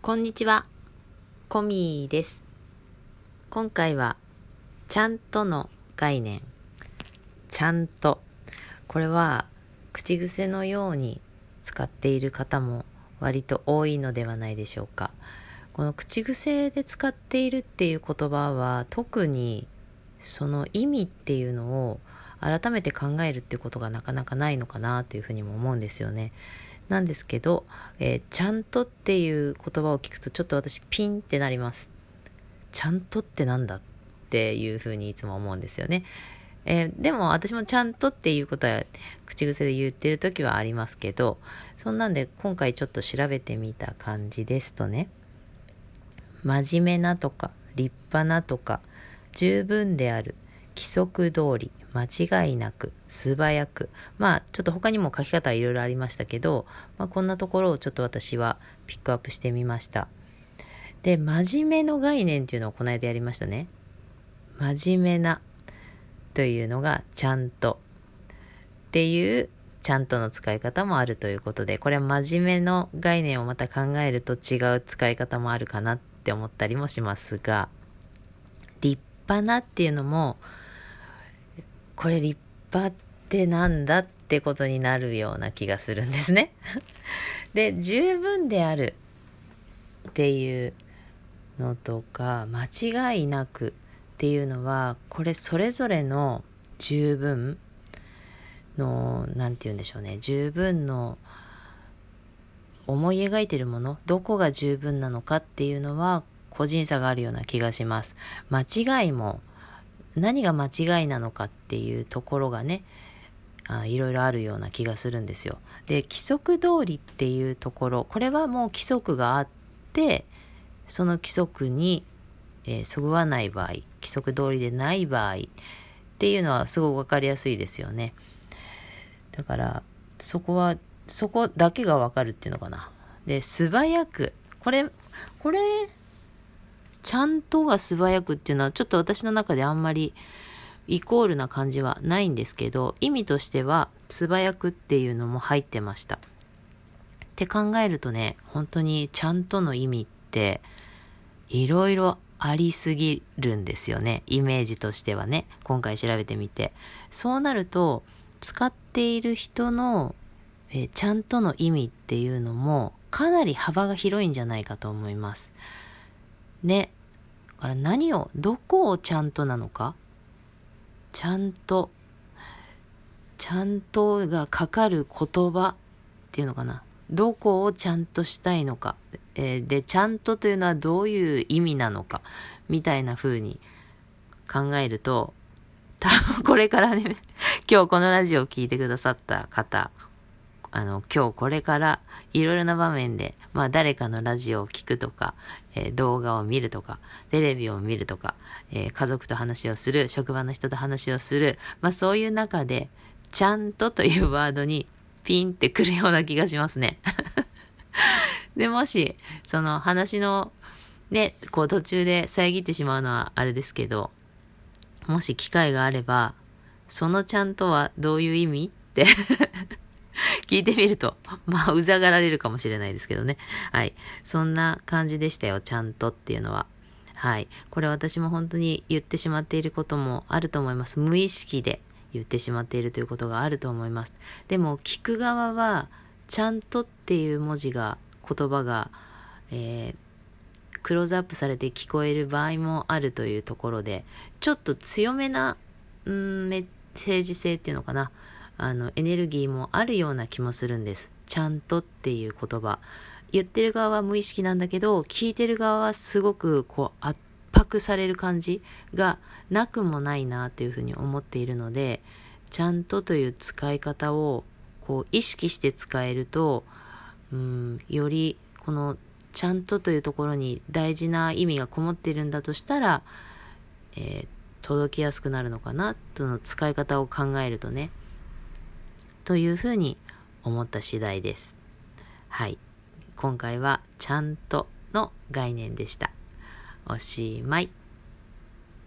こんにちは、コミーです。今回は、ちゃんとの概念。ちゃんと。これは、口癖のように使っている方も割と多いのではないでしょうか。この口癖で使っているっていう言葉は、特にその意味っていうのを改めて考えるっていうことがなかなかないのかなというふうにも思うんですよね。なんですけど、えー、ちゃんとっていう言葉を聞くとちょっと私ピンってなります。ちゃんとってなんだっていうふうにいつも思うんですよね。えー、でも私もちゃんとっていうことは口癖で言ってる時はありますけど、そんなんで今回ちょっと調べてみた感じですとね、真面目なとか立派なとか十分である規則通り間違いなく素早く。まあちょっと他にも書き方はいろいろありましたけど、まあ、こんなところをちょっと私はピックアップしてみました。で真面目の概念っていうのをこの間やりましたね。真面目なというのがちゃんと。っていうちゃんとの使い方もあるということでこれは真面目の概念をまた考えると違う使い方もあるかなって思ったりもしますが立派なっていうのもこれ立派ってなんだってことになるような気がするんですね。で、十分であるっていうのとか、間違いなくっていうのは、これそれぞれの十分の、なんて言うんでしょうね、十分の思い描いてるもの、どこが十分なのかっていうのは個人差があるような気がします。間違いも何が間違いなのかっていうところがねあいろいろあるような気がするんですよ。で規則通りっていうところこれはもう規則があってその規則に、えー、そぐわない場合規則通りでない場合っていうのはすごく分かりやすいですよね。だからそこはそこだけが分かるっていうのかな。で素早くこれこれちゃんとが素早くっていうのはちょっと私の中であんまりイコールな感じはないんですけど意味としては素早くっていうのも入ってました。って考えるとね本当にちゃんとの意味っていろいろありすぎるんですよね。イメージとしてはね。今回調べてみて。そうなると使っている人のえちゃんとの意味っていうのもかなり幅が広いんじゃないかと思います。ねだから何を、どこをちゃんとなのか？ちゃんと、ちゃんとがかかる言葉っていうのかな？どこをちゃんとしたいのか？えー、で、ちゃんとというのはどういう意味なのか？みたいな風に考えると、多分これからね、今日このラジオを聴いてくださった方、あの、今日これからいろいろな場面で、まあ誰かのラジオを聴くとか、えー、動画を見るとか、テレビを見るとか、えー、家族と話をする、職場の人と話をする、まあそういう中で、ちゃんとというワードにピンってくるような気がしますね。で、もし、その話の、ね、こう途中で遮ってしまうのはあれですけど、もし機会があれば、そのちゃんとはどういう意味？って 聞いてみると、まあ、うざがられるかもしれないですけどね。はい。そんな感じでしたよ、ちゃんとっていうのは。はい。これ私も本当に言ってしまっていることもあると思います。無意識で言ってしまっているということがあると思います。でも、聞く側は、ちゃんとっていう文字が、言葉が、えー、クローズアップされて聞こえる場合もあるというところで、ちょっと強めな、うん、メッセージ性っていうのかな。あのエネルギーもあるような気もするんです。ちゃんとっていう言葉。言ってる側は無意識なんだけど、聞いてる側はすごくこう圧迫される感じがなくもないなというふうに思っているので、ちゃんとという使い方をこう意識して使えると、うん、よりこのちゃんとというところに大事な意味がこもっているんだとしたら、えー、届きやすくなるのかなとの使い方を考えるとね。というふうに思った次第です。はい。今回はちゃんとの概念でした。おしまい。